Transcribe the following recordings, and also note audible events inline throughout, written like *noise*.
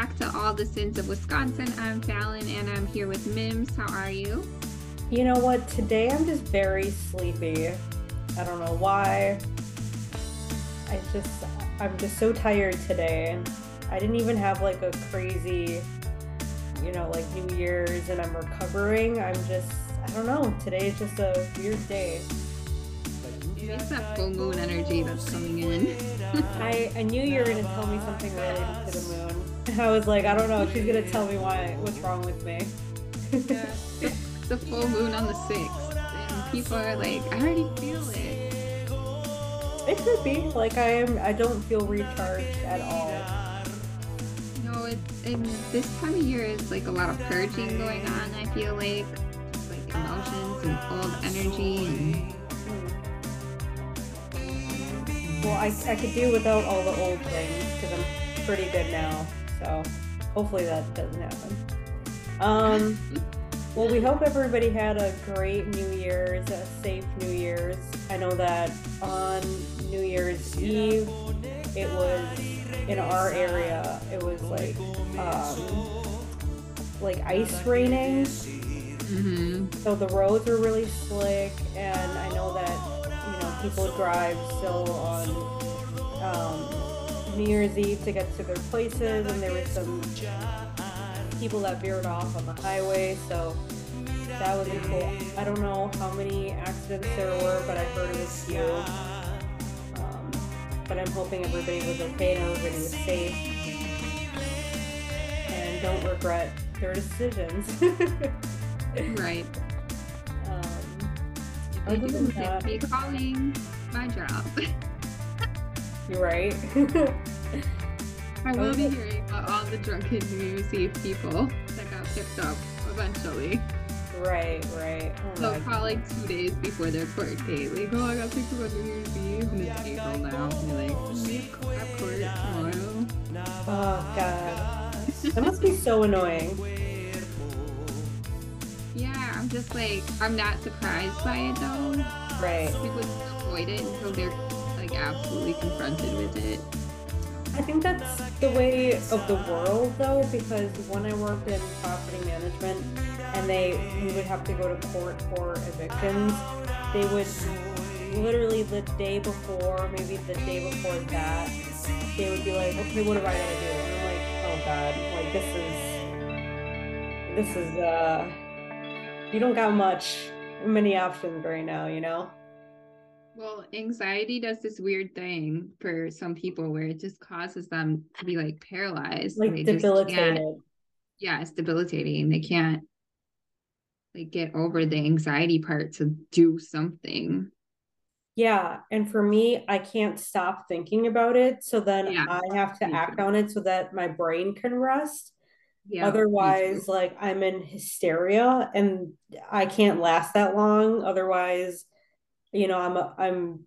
back to All the Sins of Wisconsin. I'm Fallon and I'm here with Mims. How are you? You know what? Today I'm just very sleepy. I don't know why. I just, I'm just so tired today. I didn't even have like a crazy, you know, like New Year's and I'm recovering. I'm just, I don't know. Today is just a weird day. It's that full moon energy that's coming in. *laughs* I, I knew you were going to tell me something related to the moon. I was like, I don't know. She's going to tell me why, what's wrong with me. yeah. It's the full moon on the 6th. And people are like, I already feel it. It could be. Like, I am, I don't feel recharged at all. No, it, and this time of year is like a lot of purging going on, I feel like. Just like emotions and old energy and well, I, I could do without all the old things because I'm pretty good now. So hopefully that doesn't happen. Um, well, we hope everybody had a great New Year's, a safe New Year's. I know that on New Year's Eve, it was in our area, it was like um, like ice raining. Mm-hmm. So the roads were really slick, and I know that you know people drive still on um, New Year's Eve to get to their places, and there were some people that veered off on the highway, so that was cool. I don't know how many accidents there were, but I heard it was few. Um, but I'm hoping everybody was okay and everybody was safe and don't regret their decisions. *laughs* right. Other than that, be calling my job. *laughs* You're right. *laughs* I will be hearing about all the drunken New Year's Eve people that got picked up eventually. Right, right. Oh so probably like two days before their court date. Like, oh, I got picked up on New Year's Eve, and it's April now. And you're like, we have court tomorrow. Oh god, that must be so annoying. Yeah, I'm just like, I'm not surprised by it though. Right. People avoid it until they're like absolutely confronted with it. I think that's the way of the world though, because when I worked in property management and they we would have to go to court for evictions, they would literally the day before, maybe the day before that, they would be like, Okay, what am I gonna do? And I'm like, Oh god, like this is this is uh you don't got much many options right now, you know? Well, anxiety does this weird thing for some people where it just causes them to be like paralyzed. Like debilitated. Yeah, it's debilitating. They can't like get over the anxiety part to do something. Yeah. And for me, I can't stop thinking about it. So then yeah. I have to act on it so that my brain can rest. Yeah, Otherwise, like I'm in hysteria and I can't last that long. Otherwise, you know, I'm I'm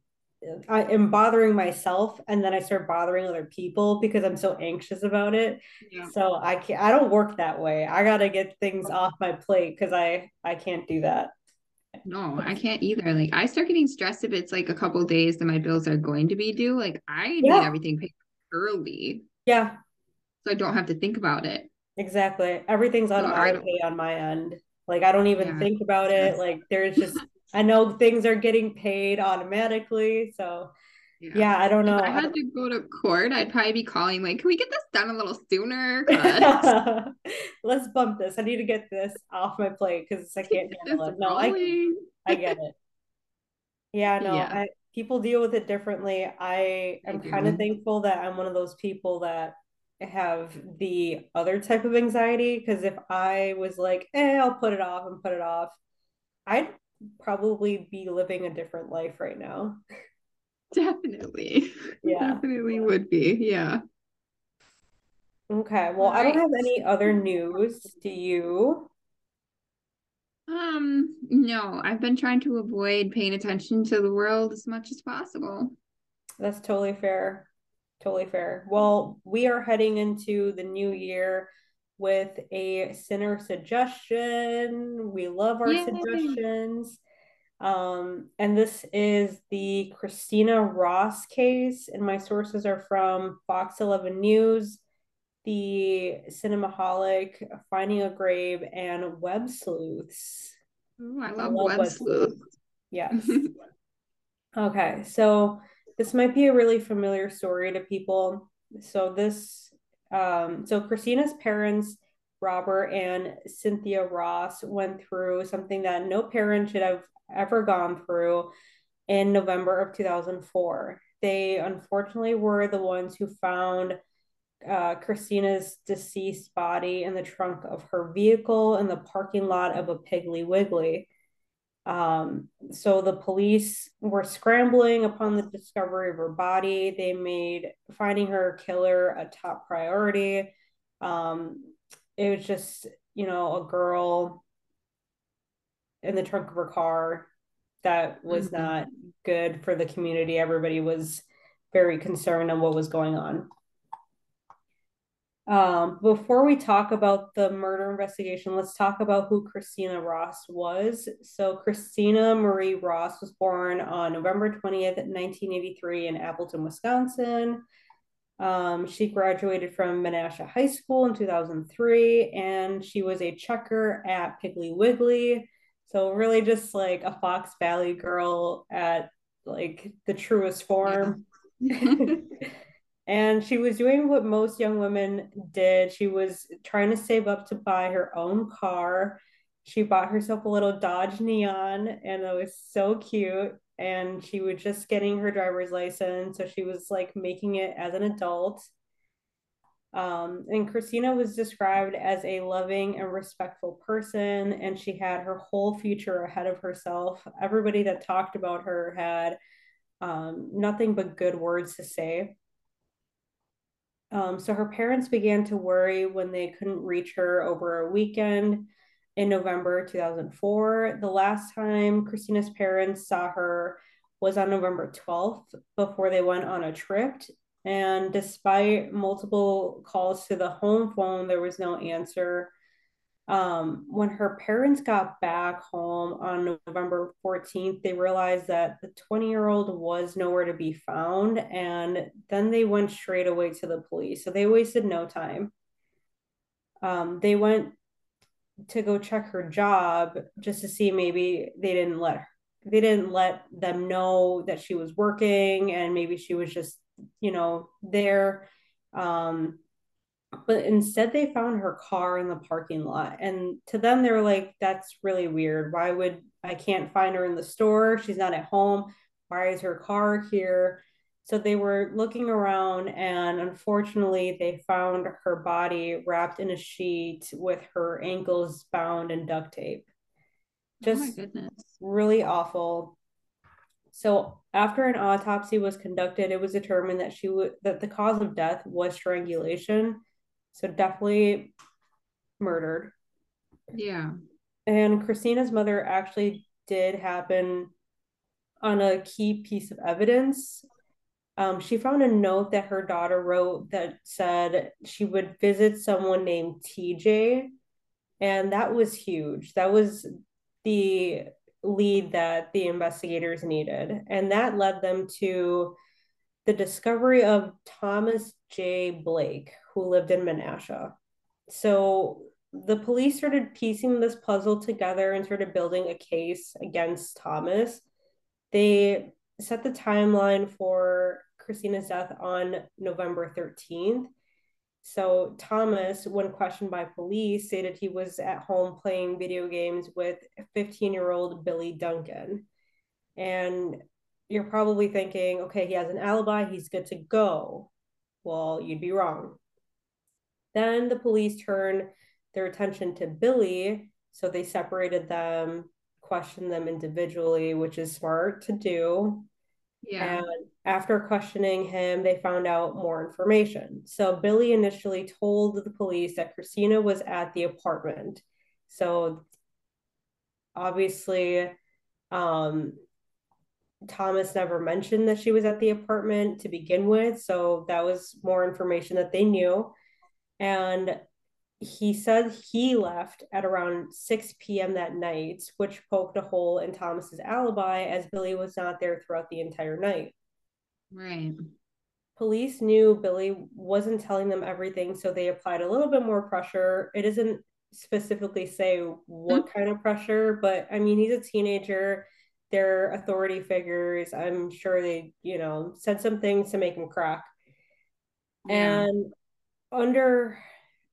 I am bothering myself and then I start bothering other people because I'm so anxious about it. Yeah. So I can't I don't work that way. I gotta get things off my plate because I I can't do that. No, I can't either. Like I start getting stressed if it's like a couple days that my bills are going to be due. Like I yeah. need everything paid early. Yeah. So I don't have to think about it. Exactly. Everything's on my pay on my end. Like I don't even yeah. think about it. Like there's just *laughs* I know things are getting paid automatically. So yeah, yeah I don't know. If I had to go to court, I'd probably be calling like, can we get this done a little sooner? *laughs* Let's bump this. I need to get this off my plate because I can't handle it. No, I I get it. Yeah, no, yeah. I people deal with it differently. I am kind of thankful that I'm one of those people that have the other type of anxiety because if I was like, eh, I'll put it off and put it off, I'd probably be living a different life right now. Definitely. *laughs* Yeah. Definitely would be. Yeah. Okay. Well, I don't have any other news. Do you? Um, no, I've been trying to avoid paying attention to the world as much as possible. That's totally fair. Totally fair. Well, we are heading into the new year with a sinner suggestion. We love our Yay. suggestions. Um, and this is the Christina Ross case, and my sources are from Fox 11 News, the Cinemaholic, Finding a Grave, and Web Sleuths. Ooh, I love, I love Web, Web Sleuth. *laughs* Yes. okay, so this might be a really familiar story to people. So this, um, so Christina's parents, Robert and Cynthia Ross, went through something that no parent should have ever gone through in November of 2004. They unfortunately were the ones who found uh, Christina's deceased body in the trunk of her vehicle in the parking lot of a Piggly Wiggly. Um, so the police were scrambling upon the discovery of her body. They made finding her killer a top priority. Um, it was just, you know, a girl in the trunk of her car that was mm-hmm. not good for the community. Everybody was very concerned on what was going on. Um, before we talk about the murder investigation, let's talk about who Christina Ross was. So, Christina Marie Ross was born on November 20th, 1983, in Appleton, Wisconsin. Um, she graduated from Menasha High School in 2003, and she was a checker at Piggly Wiggly. So, really, just like a Fox Valley girl at like the truest form. Yeah. *laughs* *laughs* And she was doing what most young women did. She was trying to save up to buy her own car. She bought herself a little Dodge Neon, and it was so cute. And she was just getting her driver's license. So she was like making it as an adult. Um, and Christina was described as a loving and respectful person, and she had her whole future ahead of herself. Everybody that talked about her had um, nothing but good words to say. Um, so her parents began to worry when they couldn't reach her over a weekend in November 2004. The last time Christina's parents saw her was on November 12th before they went on a trip. And despite multiple calls to the home phone, there was no answer um, when her parents got back home on November 14th, they realized that the 20 year old was nowhere to be found. And then they went straight away to the police. So they wasted no time. Um, they went to go check her job just to see maybe they didn't let her, they didn't let them know that she was working and maybe she was just, you know, there. Um, but instead they found her car in the parking lot and to them they were like that's really weird. Why would i can't find her in the store. She's not at home. Why is her car here? So they were looking around and unfortunately they found her body wrapped in a sheet with her ankles bound in duct tape. Oh just oh really awful. So after an autopsy was conducted it was determined that she would that the cause of death was strangulation so definitely murdered. Yeah. And Christina's mother actually did happen on a key piece of evidence. Um, she found a note that her daughter wrote that said she would visit someone named TJ. And that was huge. That was the lead that the investigators needed. And that led them to the discovery of Thomas J. Blake, who lived in Menasha. So the police started piecing this puzzle together and started building a case against Thomas. They set the timeline for Christina's death on November 13th. So Thomas, when questioned by police, stated he was at home playing video games with 15-year-old Billy Duncan. And you're probably thinking, okay, he has an alibi, he's good to go. Well, you'd be wrong. Then the police turn their attention to Billy. So they separated them, questioned them individually, which is smart to do. Yeah. And after questioning him, they found out more information. So Billy initially told the police that Christina was at the apartment. So obviously, um, Thomas never mentioned that she was at the apartment to begin with. So that was more information that they knew. And he said he left at around 6 p.m. that night, which poked a hole in Thomas's alibi as Billy was not there throughout the entire night. Right. Police knew Billy wasn't telling them everything, so they applied a little bit more pressure. It doesn't specifically say what mm-hmm. kind of pressure, but I mean, he's a teenager. They're authority figures. I'm sure they, you know, said some things to make him crack. Yeah. And under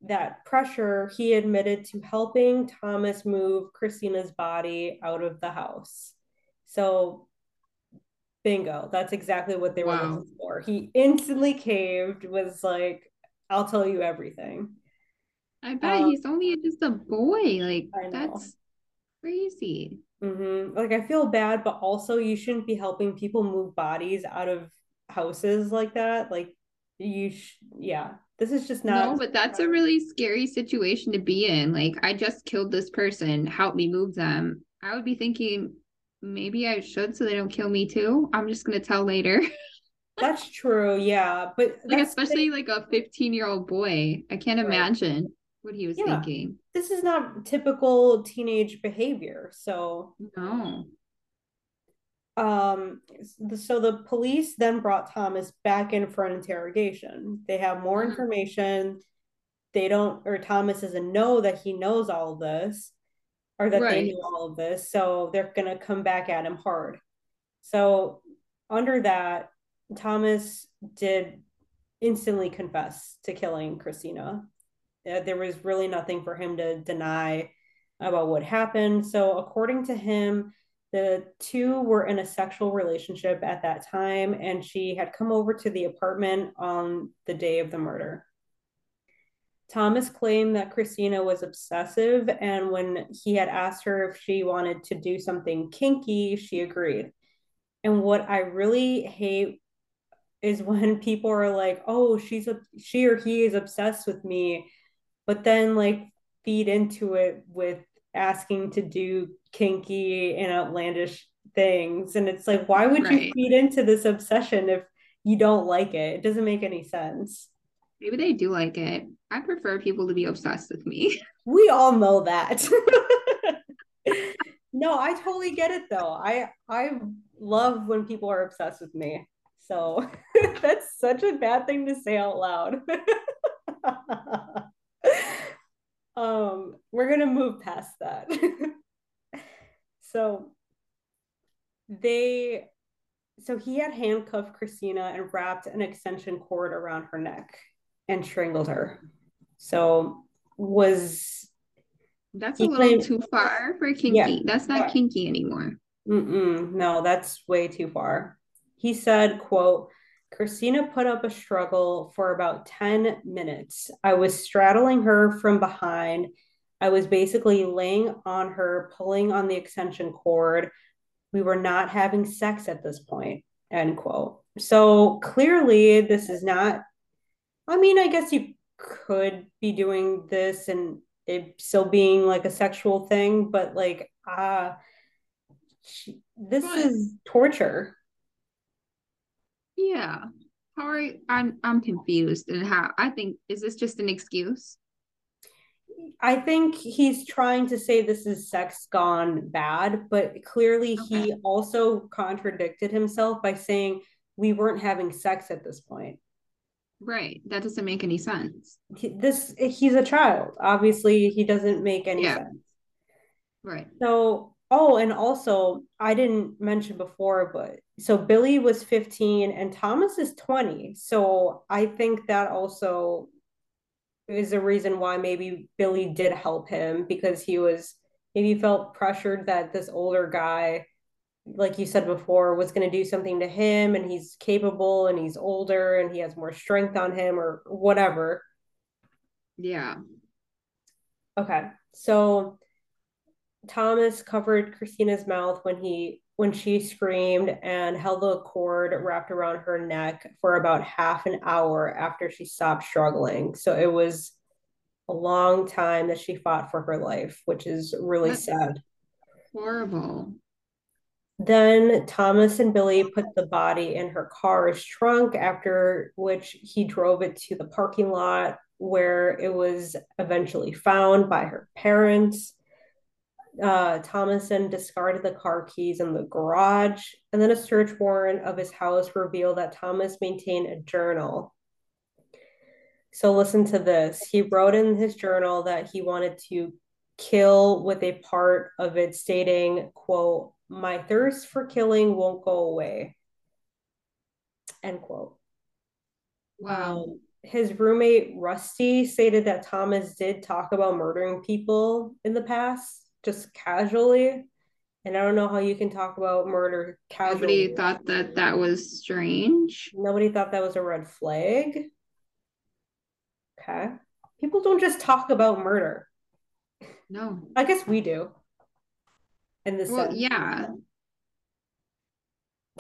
that pressure, he admitted to helping Thomas move Christina's body out of the house. So, bingo, that's exactly what they wow. were looking for. He instantly caved, was like, I'll tell you everything. I bet um, he's only just a boy. Like, that's crazy. Mm-hmm. Like, I feel bad, but also you shouldn't be helping people move bodies out of houses like that. Like, you, sh- yeah, this is just not. No, but that's a really scary situation to be in. Like, I just killed this person. Help me move them. I would be thinking maybe I should so they don't kill me too. I'm just gonna tell later. *laughs* that's true. Yeah, but like especially like a 15 year old boy. I can't right. imagine what he was yeah. thinking. This is not typical teenage behavior. So no um so the police then brought thomas back in for an interrogation. They have more mm-hmm. information. They don't or thomas doesn't know that he knows all of this or that right. they knew all of this so they're to come back at him hard. So under that thomas did instantly confess to killing christina. There was really nothing for him to deny about what happened. So according to him the two were in a sexual relationship at that time, and she had come over to the apartment on the day of the murder. Thomas claimed that Christina was obsessive, and when he had asked her if she wanted to do something kinky, she agreed. And what I really hate is *laughs* when people are like, "Oh, she's a she or he is obsessed with me," but then like feed into it with asking to do kinky and outlandish things. And it's like, why would right. you feed into this obsession if you don't like it? It doesn't make any sense. Maybe they do like it. I prefer people to be obsessed with me. *laughs* We all know that. *laughs* no, I totally get it though. I I love when people are obsessed with me. So *laughs* that's such a bad thing to say out loud. um, we're gonna move past that. So they so he had handcuffed Christina and wrapped an extension cord around her neck and strangled her. So was that's a little claimed, too far for kinky. Yeah, that's not kinky anymore. Mm-mm, no, that's way too far. He said, quote, Christina put up a struggle for about 10 minutes. I was straddling her from behind. I was basically laying on her, pulling on the extension cord. We were not having sex at this point. End quote. So clearly, this is not, I mean, I guess you could be doing this and it still being like a sexual thing, but like, ah, uh, this is torture. Yeah. How are you? I'm I'm confused and how I think is this just an excuse? I think he's trying to say this is sex gone bad, but clearly okay. he also contradicted himself by saying we weren't having sex at this point. Right. That doesn't make any sense. He, this he's a child. Obviously, he doesn't make any yeah. sense. Right. So Oh, and also I didn't mention before, but so Billy was 15 and Thomas is 20. So I think that also is a reason why maybe Billy did help him because he was maybe felt pressured that this older guy, like you said before, was going to do something to him and he's capable and he's older and he has more strength on him or whatever. Yeah. Okay. So Thomas covered Christina's mouth when he when she screamed and held the cord wrapped around her neck for about half an hour after she stopped struggling. So it was a long time that she fought for her life, which is really That's sad. Horrible. Then Thomas and Billy put the body in her car's trunk, after which he drove it to the parking lot where it was eventually found by her parents uh, Thomason discarded the car keys in the garage, and then a search warrant of his house revealed that Thomas maintained a journal. So, listen to this. He wrote in his journal that he wanted to kill with a part of it stating, quote, my thirst for killing won't go away. End quote. Wow. Um, his roommate Rusty stated that Thomas did talk about murdering people in the past just casually. And I don't know how you can talk about murder casually. Nobody thought that that was strange. Nobody thought that was a red flag. Okay. People don't just talk about murder. No. I guess we do. In this well, sense. yeah.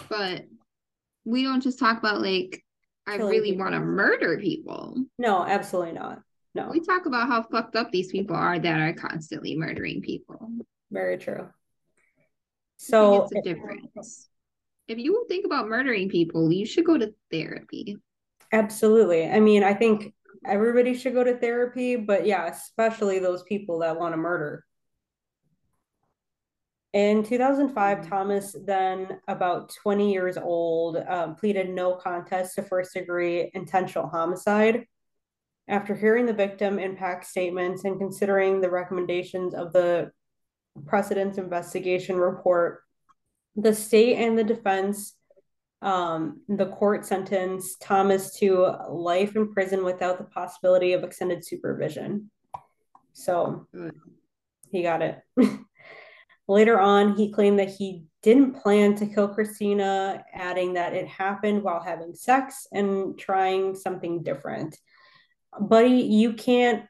But we don't just talk about like I really want to murder people. No, absolutely not. No. We talk about how fucked up these people are that are constantly murdering people. Very true. So it's a difference. If you think about murdering people, you should go to therapy. Absolutely. I mean, I think everybody should go to therapy, but yeah, especially those people that want to murder. In 2005, mm-hmm. Thomas, then about 20 years old, um, pleaded no contest to first degree intentional homicide after hearing the victim impact statements and considering the recommendations of the presentence investigation report, the state and the defense, um, the court sentenced Thomas to life in prison without the possibility of extended supervision. So he got it. *laughs* Later on, he claimed that he didn't plan to kill Christina, adding that it happened while having sex and trying something different buddy, you can't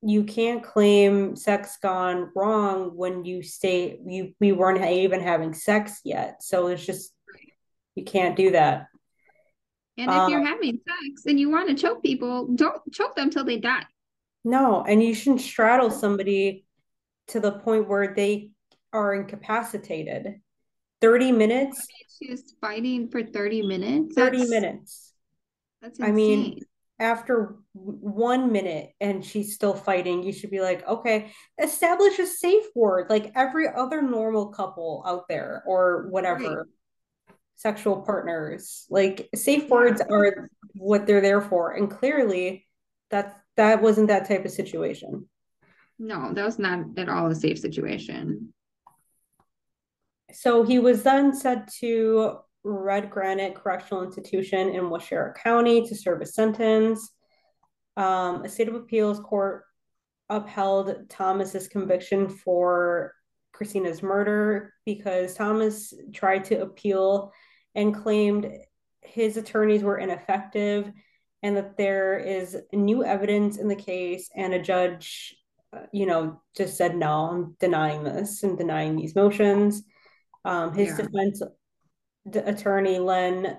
you can't claim sex gone wrong when you stay you we weren't even having sex yet. So it's just you can't do that. And if um, you're having sex and you want to choke people, don't choke them till they die. No, and you shouldn't straddle somebody to the point where they are incapacitated. 30 minutes. She was fighting for 30 minutes. 30 that's, minutes. That's insane. I mean, after one minute and she's still fighting, you should be like, okay, establish a safe word like every other normal couple out there or whatever. Right. Sexual partners, like safe words are what they're there for. And clearly that that wasn't that type of situation. No, that was not at all a safe situation. So he was then said to Red Granite Correctional Institution in Waushara County to serve a sentence. Um, a state of appeals court upheld Thomas's conviction for Christina's murder because Thomas tried to appeal and claimed his attorneys were ineffective and that there is new evidence in the case and a judge uh, you know just said no i'm denying this and denying these motions um, his yeah. defense attorney Len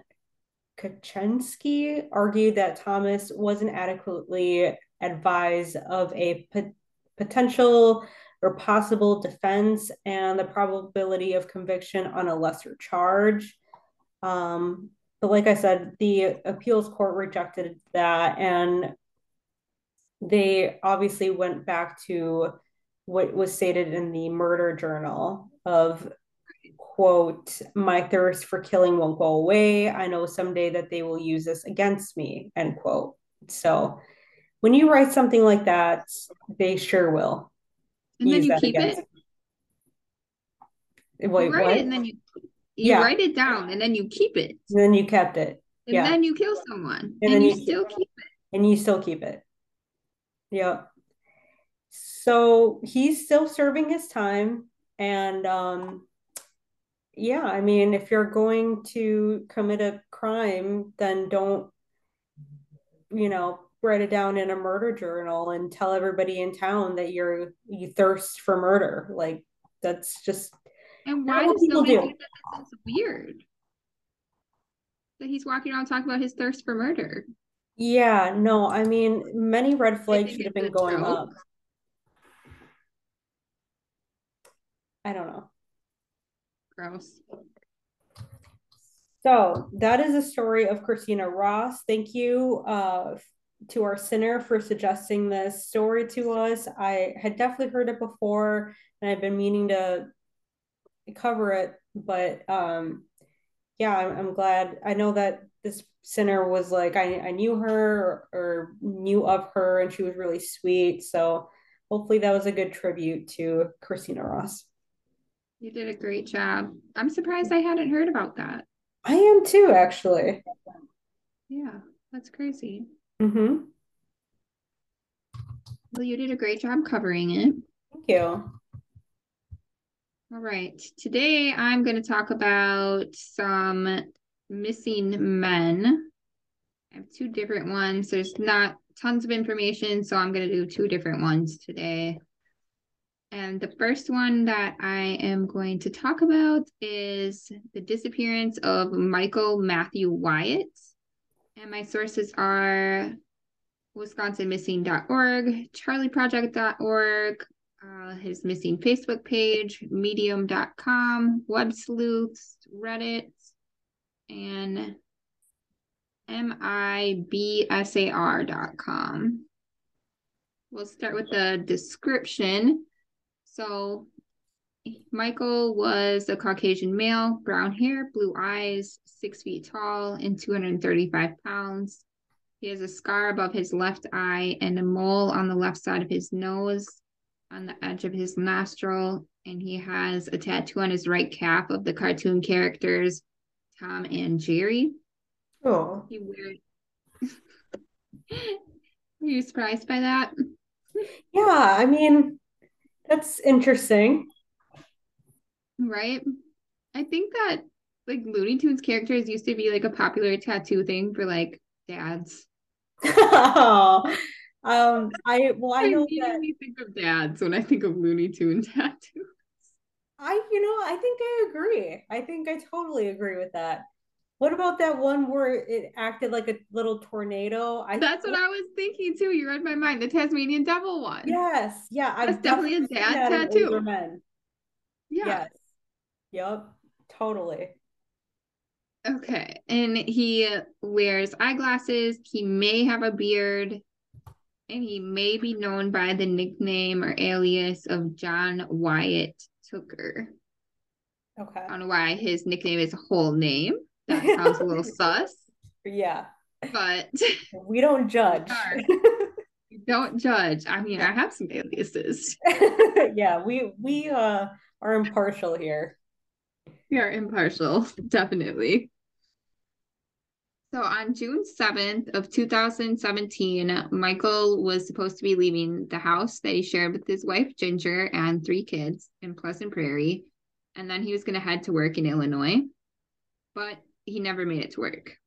Kaczynski argued that Thomas wasn't adequately advised of a pot- potential or possible defense and the probability of conviction on a lesser charge. Um, but like I said, the appeals court rejected that, and they obviously went back to what was stated in the murder journal of quote, my thirst for killing won't go away. I know someday that they will use this against me, end quote. So when you write something like that, they sure will. And then you keep it. Wait, you write what? it and then you you yeah. write it down and then you keep it. And then you kept it. And yeah. then you kill someone. And, and then you, you still keep it. And you still keep it. Yeah. So he's still serving his time and um yeah, I mean, if you're going to commit a crime, then don't, you know, write it down in a murder journal and tell everybody in town that you're you thirst for murder. Like that's just And why do. think that this weird? That he's walking around talking about his thirst for murder. Yeah, no, I mean, many red flags should have been going trope. up. I don't know. Gross. So that is a story of Christina Ross. Thank you uh, to our sinner for suggesting this story to us. I had definitely heard it before and I've been meaning to cover it, but um, yeah, I'm, I'm glad. I know that this sinner was like, I, I knew her or, or knew of her and she was really sweet. So hopefully that was a good tribute to Christina Ross. You did a great job. I'm surprised I hadn't heard about that. I am too, actually. Yeah, that's crazy. Mm-hmm. Well, you did a great job covering it. Thank you. All right. Today I'm going to talk about some missing men. I have two different ones. There's not tons of information, so I'm going to do two different ones today. And the first one that I am going to talk about is the disappearance of Michael Matthew Wyatt. And my sources are wisconsinmissing.org, charlieproject.org, uh, his missing Facebook page, medium.com, web sleuths, Reddit, and mibsar.com. We'll start with the description. So Michael was a Caucasian male, brown hair, blue eyes, six feet tall, and 235 pounds. He has a scar above his left eye and a mole on the left side of his nose, on the edge of his nostril, and he has a tattoo on his right calf of the cartoon characters Tom and Jerry. Oh. He wears. *laughs* Are you surprised by that? Yeah, I mean, that's interesting. Right? I think that like Looney Tunes characters used to be like a popular tattoo thing for like dads. oh, *laughs* um, I well, I, I know that think of dads when I think of Looney Tune *laughs* tattoos. I, you know, I think I agree. I think I totally agree with that. What about that one where it acted like a little tornado? I That's what I was thinking too. You read my mind. The Tasmanian Devil one. Yes. Yeah. That's I've definitely a dad tattoo. Men. Yeah. Yes. Yep. Totally. Okay. And he wears eyeglasses. He may have a beard. And he may be known by the nickname or alias of John Wyatt Tooker. Okay. I don't know why his nickname is a whole name. That sounds a little sus. Yeah. But we don't judge. *laughs* don't judge. I mean, I have some aliases. *laughs* yeah, we we uh are impartial here. We are impartial, definitely. So on June 7th of 2017, Michael was supposed to be leaving the house that he shared with his wife Ginger and three kids in Pleasant Prairie, and then he was going to head to work in Illinois. But he never made it to work.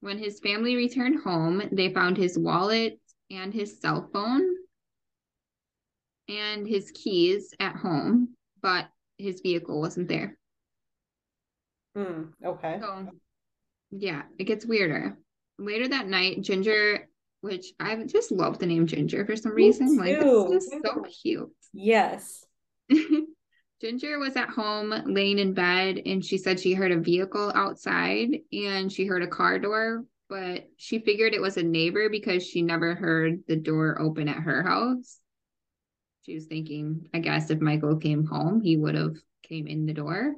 When his family returned home, they found his wallet and his cell phone and his keys at home, but his vehicle wasn't there. Mm, okay. So, yeah, it gets weirder. Later that night, Ginger, which I just love the name Ginger for some reason. Like, it's just so cute. Yes. *laughs* Ginger was at home laying in bed and she said she heard a vehicle outside and she heard a car door, but she figured it was a neighbor because she never heard the door open at her house. She was thinking, I guess if Michael came home, he would have came in the door.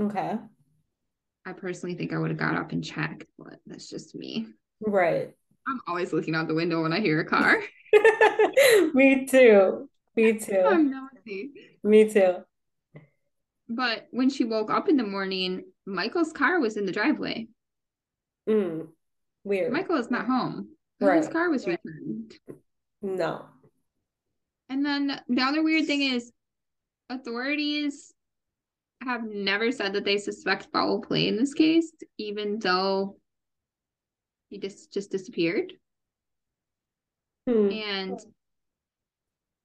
Okay. I personally think I would have got up and checked, but that's just me. Right. I'm always looking out the window when I hear a car. *laughs* me too. Me too. *laughs* Me too. But when she woke up in the morning, Michael's car was in the driveway. Mm, weird. Michael is not home. Right. His car was returned. No. And then the other weird thing is authorities have never said that they suspect foul play in this case, even though he just just disappeared. Hmm. And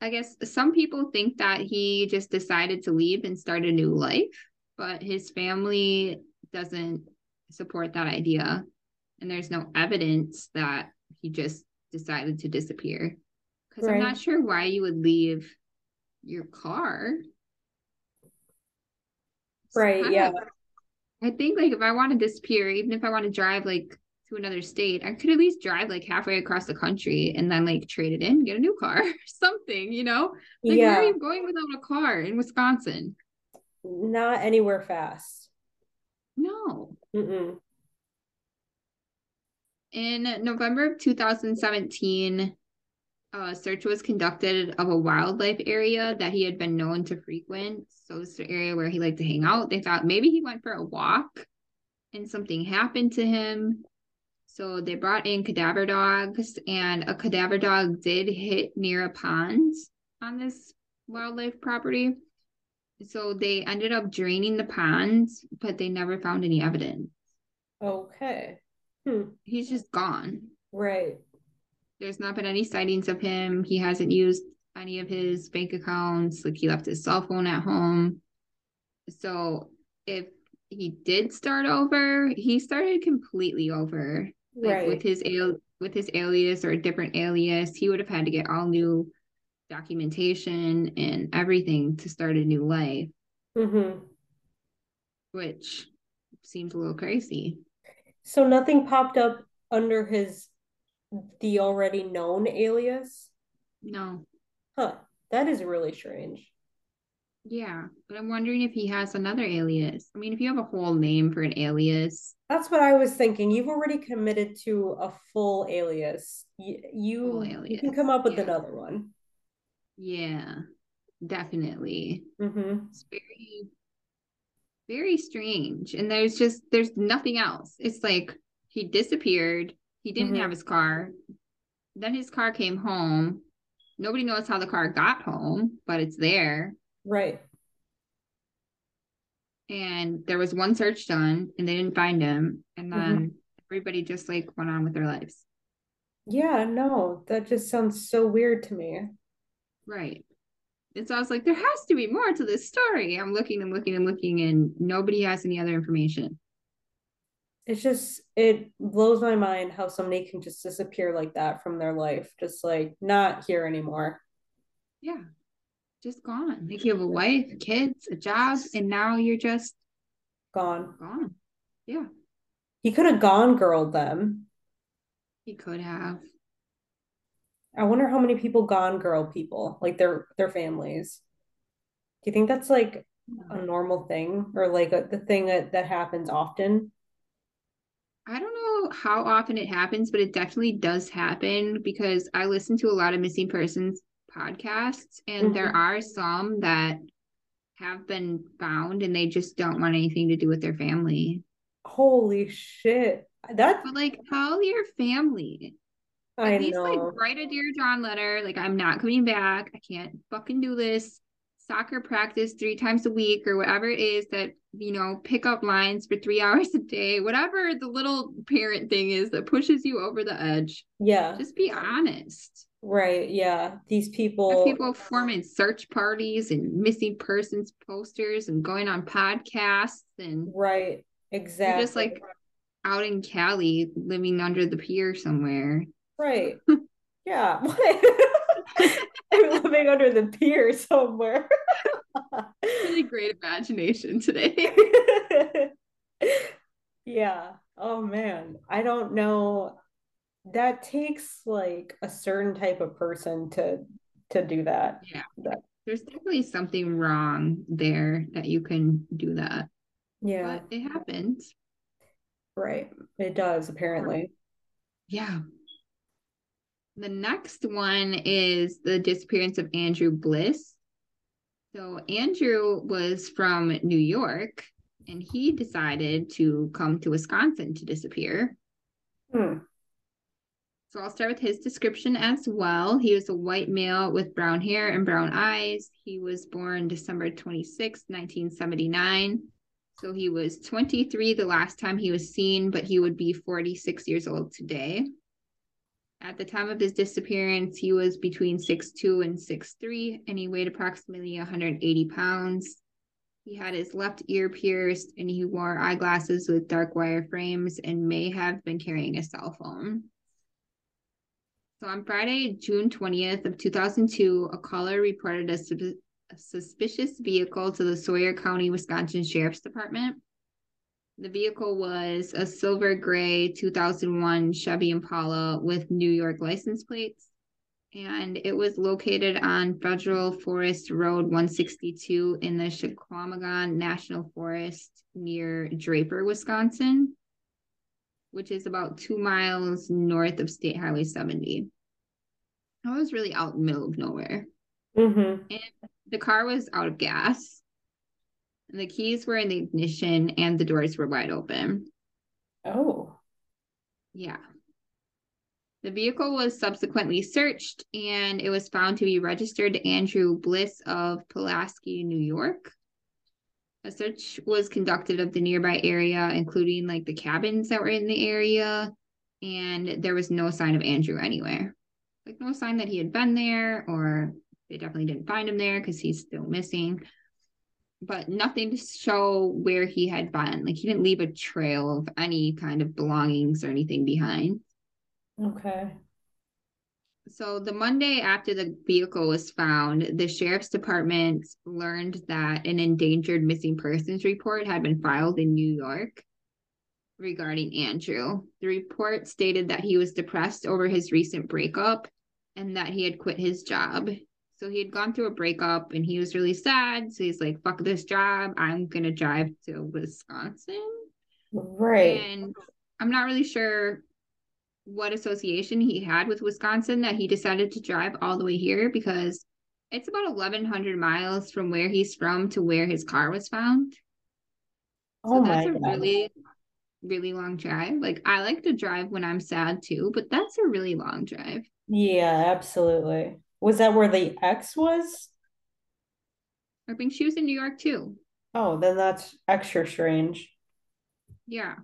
I guess some people think that he just decided to leave and start a new life, but his family doesn't support that idea. And there's no evidence that he just decided to disappear. Because right. I'm not sure why you would leave your car. Right. yeah. Of, I think like if I want to disappear, even if I want to drive like to another state, I could at least drive like halfway across the country and then like trade it in, get a new car, *laughs* something, you know? Like yeah. where are you going without a car in Wisconsin? Not anywhere fast. No. Mm-mm. In November of 2017, a search was conducted of a wildlife area that he had been known to frequent. So it's the area where he liked to hang out. They thought maybe he went for a walk and something happened to him. So they brought in cadaver dogs, and a cadaver dog did hit near a pond on this wildlife property. So they ended up draining the pond, but they never found any evidence. Okay. Hmm. He's just gone. Right. There's not been any sightings of him. He hasn't used any of his bank accounts. Like he left his cell phone at home. So if he did start over, he started completely over like right. with his al- with his alias or a different alias, he would have had to get all new documentation and everything to start a new life. Mm-hmm. Which seems a little crazy. So nothing popped up under his the already known alias? No. Huh. That is really strange. Yeah, but I'm wondering if he has another alias. I mean, if you have a whole name for an alias. That's what I was thinking. You've already committed to a full alias. You you, full alias. you can come up with yeah. another one. Yeah, definitely. Mm-hmm. It's very, very strange. And there's just there's nothing else. It's like he disappeared. He didn't mm-hmm. have his car. Then his car came home. Nobody knows how the car got home, but it's there Right. And there was one search done and they didn't find him. And mm-hmm. then mm-hmm. everybody just like went on with their lives. Yeah, no, that just sounds so weird to me. Right. And so I was like, there has to be more to this story. I'm looking and looking and looking, and nobody has any other information. It's just, it blows my mind how somebody can just disappear like that from their life, just like not here anymore. Yeah just gone. Mm-hmm. Like you have a wife, kids, a job, and now you're just gone. Gone. Yeah. He could have gone girled them. He could have. I wonder how many people gone girl people, like their their families. Do you think that's like a normal thing or like a, the thing that, that happens often? I don't know how often it happens, but it definitely does happen because I listen to a lot of missing persons podcasts, and mm-hmm. there are some that have been found and they just don't want anything to do with their family. Holy shit. That's but like tell your family. I At least know. like write a dear John letter. Like I'm not coming back. I can't fucking do this. Soccer practice three times a week or whatever it is that you know, pick up lines for three *laughs* hours a day, whatever the little parent thing is that pushes you over the edge. Yeah. Just be honest. Right. Yeah. These people people forming search parties and missing persons posters and going on podcasts and right. Exactly. Just like out in Cali living under the pier somewhere. Right. *laughs* yeah. *laughs* I'm living under the pier somewhere. *laughs* really great imagination today. yeah. Oh man. I don't know that takes like a certain type of person to to do that. Yeah. That, There's definitely something wrong there that you can do that. Yeah. But it happens. Right. It does apparently. Yeah. The next one is the disappearance of Andrew Bliss. So Andrew was from New York and he decided to come to Wisconsin to disappear. Hmm. So I'll start with his description as well. He was a white male with brown hair and brown eyes. He was born December 26, 1979. So he was 23 the last time he was seen, but he would be 46 years old today. At the time of his disappearance, he was between 6'2 and 6'3, and he weighed approximately 180 pounds. He had his left ear pierced, and he wore eyeglasses with dark wire frames and may have been carrying a cell phone. So on Friday, June 20th of 2002, a caller reported a, sub- a suspicious vehicle to the Sawyer County, Wisconsin Sheriff's Department. The vehicle was a silver gray 2001 Chevy Impala with New York license plates. And it was located on Federal Forest Road 162 in the Chequamegon National Forest near Draper, Wisconsin which is about two miles north of State Highway 70. I was really out in the middle of nowhere. Mm-hmm. And the car was out of gas. The keys were in the ignition and the doors were wide open. Oh. Yeah. The vehicle was subsequently searched and it was found to be registered to Andrew Bliss of Pulaski, New York. A search was conducted of the nearby area, including like the cabins that were in the area, and there was no sign of Andrew anywhere. Like no sign that he had been there, or they definitely didn't find him there because he's still missing. But nothing to show where he had been. Like he didn't leave a trail of any kind of belongings or anything behind. Okay. So the Monday after the vehicle was found, the sheriff's department learned that an endangered missing persons report had been filed in New York regarding Andrew. The report stated that he was depressed over his recent breakup and that he had quit his job. So he had gone through a breakup and he was really sad. So he's like, fuck this job. I'm going to drive to Wisconsin. Right. And I'm not really sure what association he had with Wisconsin that he decided to drive all the way here because it's about 1100 miles from where he's from to where his car was found. Oh So that's a God. really really long drive. Like I like to drive when I'm sad too, but that's a really long drive. Yeah, absolutely. Was that where the ex was? I think she was in New York too. Oh, then that's extra strange. Yeah.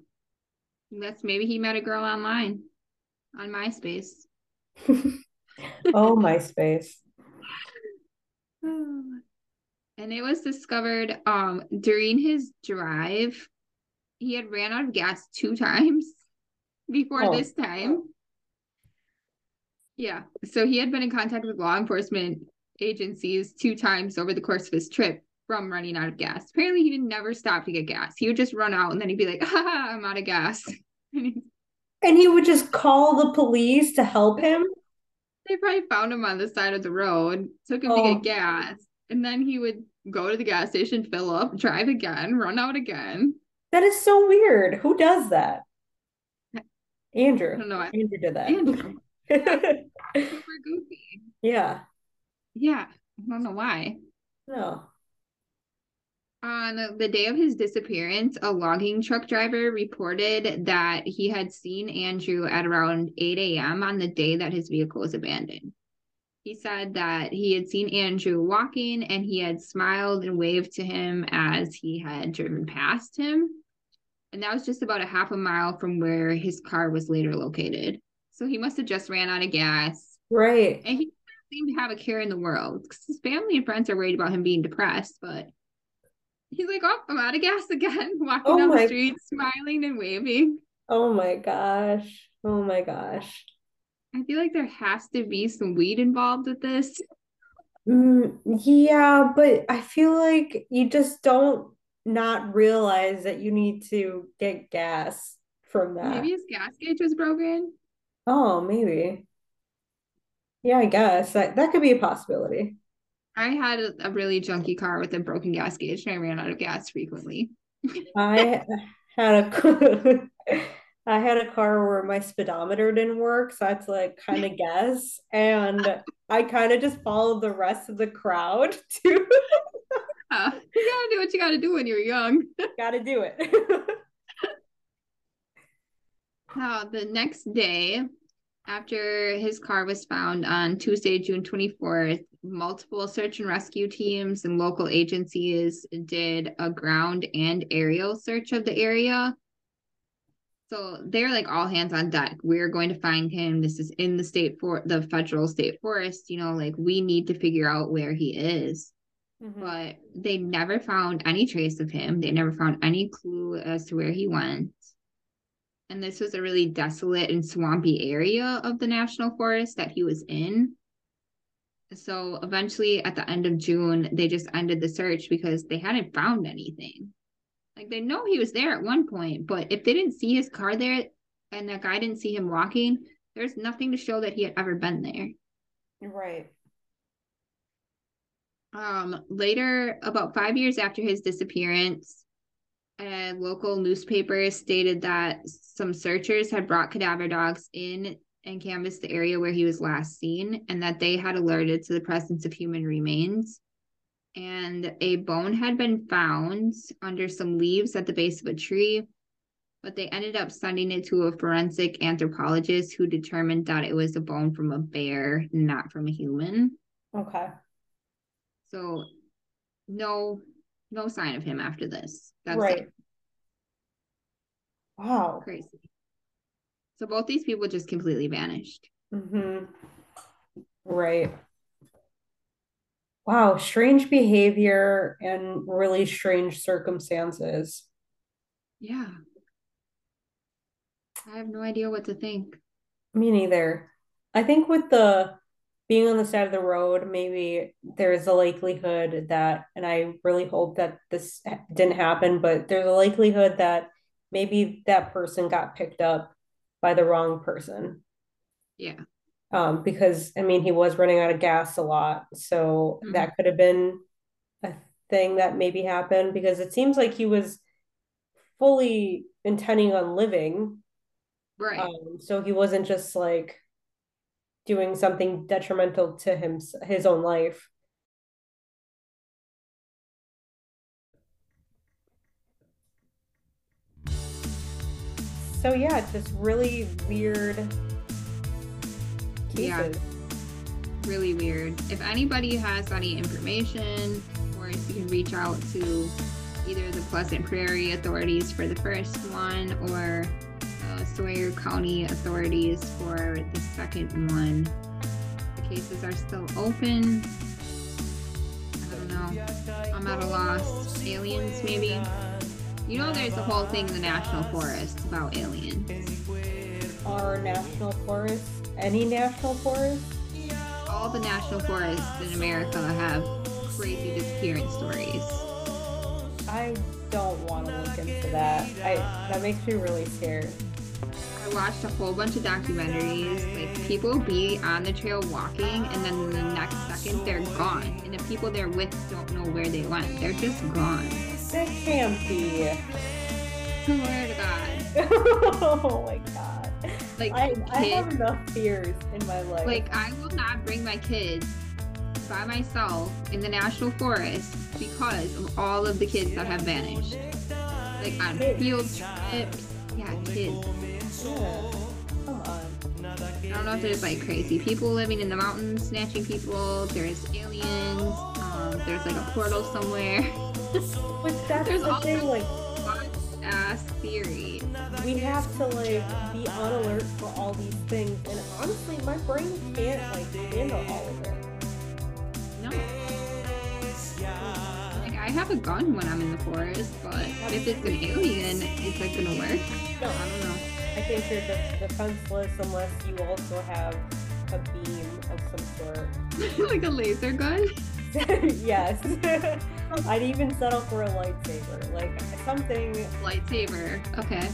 That's maybe he met a girl online on MySpace. *laughs* oh, MySpace. *sighs* and it was discovered um during his drive. He had ran out of gas two times *laughs* before oh. this time. Yeah. So he had been in contact with law enforcement agencies two times over the course of his trip from running out of gas. Apparently, he didn't never stop to get gas. He would just run out and then he'd be like, *laughs* ah, I'm out of gas. And he would just call the police to help him. They probably found him on the side of the road, took him oh. to get gas, and then he would go to the gas station, fill up, drive again, run out again. That is so weird. Who does that? Andrew. I don't know. Andrew did that. Andrew. *laughs* Super goofy. Yeah. Yeah. I don't know why. No. On the day of his disappearance, a logging truck driver reported that he had seen Andrew at around 8 a.m. on the day that his vehicle was abandoned. He said that he had seen Andrew walking and he had smiled and waved to him as he had driven past him. And that was just about a half a mile from where his car was later located. So he must have just ran out of gas. Right. And he seemed to have a care in the world because his family and friends are worried about him being depressed, but he's like, oh, I'm out of gas again, *laughs* walking oh down the street, smiling and waving. Oh my gosh. Oh my gosh. I feel like there has to be some weed involved with this. Mm, yeah, but I feel like you just don't not realize that you need to get gas from that. Maybe his gas gauge was broken. Oh, maybe. Yeah, I guess that that could be a possibility. I had a, a really junky car with a broken gas gauge and I ran out of gas frequently. I had a *laughs* I had a car where my speedometer didn't work, so I had to like kind of guess, and I kind of just followed the rest of the crowd *laughs* too. uh, you gotta do what you gotta do when you're young. *laughs* gotta do it. Now, the next day, after his car was found on Tuesday, June 24th, multiple search and rescue teams and local agencies did a ground and aerial search of the area. So they're like all hands on deck. We're going to find him. This is in the state for the federal state forest. You know, like we need to figure out where he is. Mm-hmm. But they never found any trace of him. They never found any clue as to where he went. And this was a really desolate and swampy area of the national forest that he was in. So eventually, at the end of June, they just ended the search because they hadn't found anything. Like they know he was there at one point, but if they didn't see his car there and that guy didn't see him walking, there's nothing to show that he had ever been there. Right. Um, later, about five years after his disappearance, a local newspaper stated that some searchers had brought cadaver dogs in and canvassed the area where he was last seen, and that they had alerted to the presence of human remains and a bone had been found under some leaves at the base of a tree, but they ended up sending it to a forensic anthropologist who determined that it was a bone from a bear, not from a human. Okay. So no no sign of him after this. That's right. It. Wow. Crazy. So both these people just completely vanished. Mm-hmm. Right wow, strange behavior and really strange circumstances. Yeah. I have no idea what to think. Me neither. I think with the being on the side of the road, maybe there's a likelihood that, and I really hope that this didn't happen, but there's a likelihood that maybe that person got picked up by the wrong person. Yeah um, because I mean he was running out of gas a lot, so mm-hmm. that could have been a thing that maybe happened because it seems like he was fully intending on living, right? Um, so he wasn't just like doing something detrimental to him his own life. So yeah, just really weird cases. Yeah. Really weird. If anybody has any information, or if you can reach out to either the Pleasant Prairie authorities for the first one or uh, Sawyer County authorities for the second one. The cases are still open. I don't know. I'm at a loss. Aliens, maybe? You know, there's a whole thing in the National Forest about aliens. Our national forest any national forest? All the national forests in America have crazy disappearance stories. I don't want to look into that. I that makes me really scared. I watched a whole bunch of documentaries. Like people be on the trail walking, and then the next second they're gone, and the people they're with don't know where they went. They're just gone. That can't be. Swear to God. oh my God. Like I, I have enough fears in my life. Like I will not bring my kids by myself in the national forest because of all of the kids that have vanished. Like on field trips. Yeah, kids. Yeah. Come on. I don't know if there's like crazy people living in the mountains snatching people. There's aliens. Um, there's like a portal somewhere. *laughs* but that's there's the thing, like ass theory we have to like be on alert for all these things. And honestly, my brain can't like handle all of it. No. Like I have a gun when I'm in the forest, but if it's an alien, it's like gonna work? No, I don't know. I think you're just defenseless unless you also have a beam of some sort. *laughs* like a laser gun? *laughs* yes. *laughs* I'd even settle for a lightsaber. Like something lightsaber. Okay.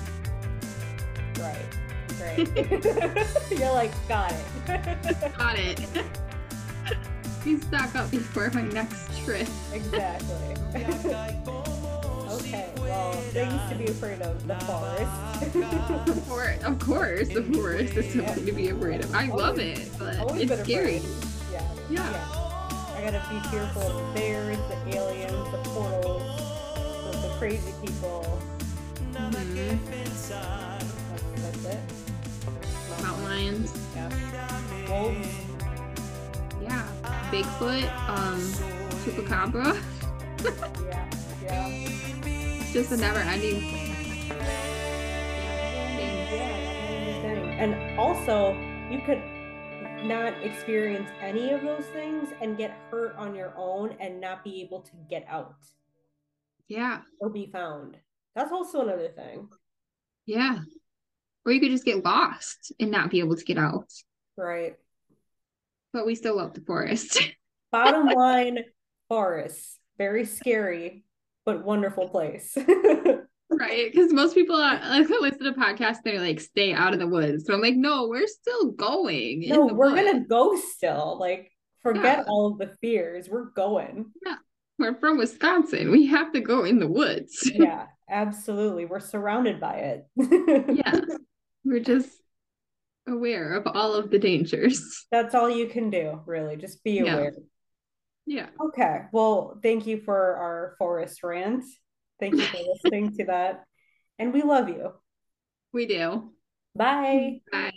Right. Right. You're like, got it. got it. You stock up before my next trip. Exactly. Well, things to be afraid of the forest. For, of course, the forest is something to be afraid of. I love it, but it's scary. Yeah. yeah. yeah. I gotta be fearful of the bears, the aliens, the portals, the, the crazy people. Mm-hmm it. Mountain lions. Yeah. Wolves. Yeah. Bigfoot. Um, chupacabra. *laughs* yeah. Yeah. It's just a never ending. Yeah. And also, you could not experience any of those things and get hurt on your own and not be able to get out. Yeah. Or be found. That's also another thing. Yeah. Or you could just get lost and not be able to get out. Right. But we still love the forest. *laughs* Bottom line, forests. Very scary, but wonderful place. *laughs* right. Because most people are, like listen to podcasts, they're like, stay out of the woods. So I'm like, no, we're still going. No, we're woods. gonna go still. Like, forget yeah. all of the fears. We're going. Yeah. We're from Wisconsin. We have to go in the woods. *laughs* yeah, absolutely. We're surrounded by it. *laughs* yeah. We're just aware of all of the dangers. That's all you can do, really. Just be aware. Yeah. Yeah. Okay. Well, thank you for our forest rant. Thank you for *laughs* listening to that. And we love you. We do. Bye. Bye.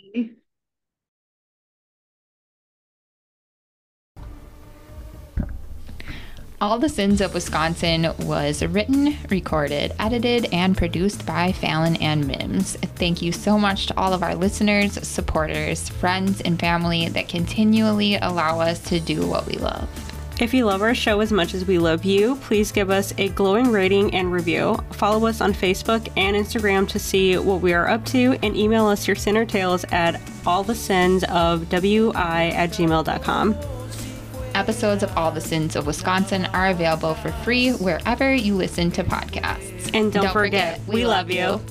All the Sins of Wisconsin was written, recorded, edited, and produced by Fallon and Mims. Thank you so much to all of our listeners, supporters, friends, and family that continually allow us to do what we love. If you love our show as much as we love you, please give us a glowing rating and review. Follow us on Facebook and Instagram to see what we are up to, and email us your sin or tales at all the sins of wi at gmail.com. Episodes of All the Sins of Wisconsin are available for free wherever you listen to podcasts. And don't, don't forget, forget, we love you.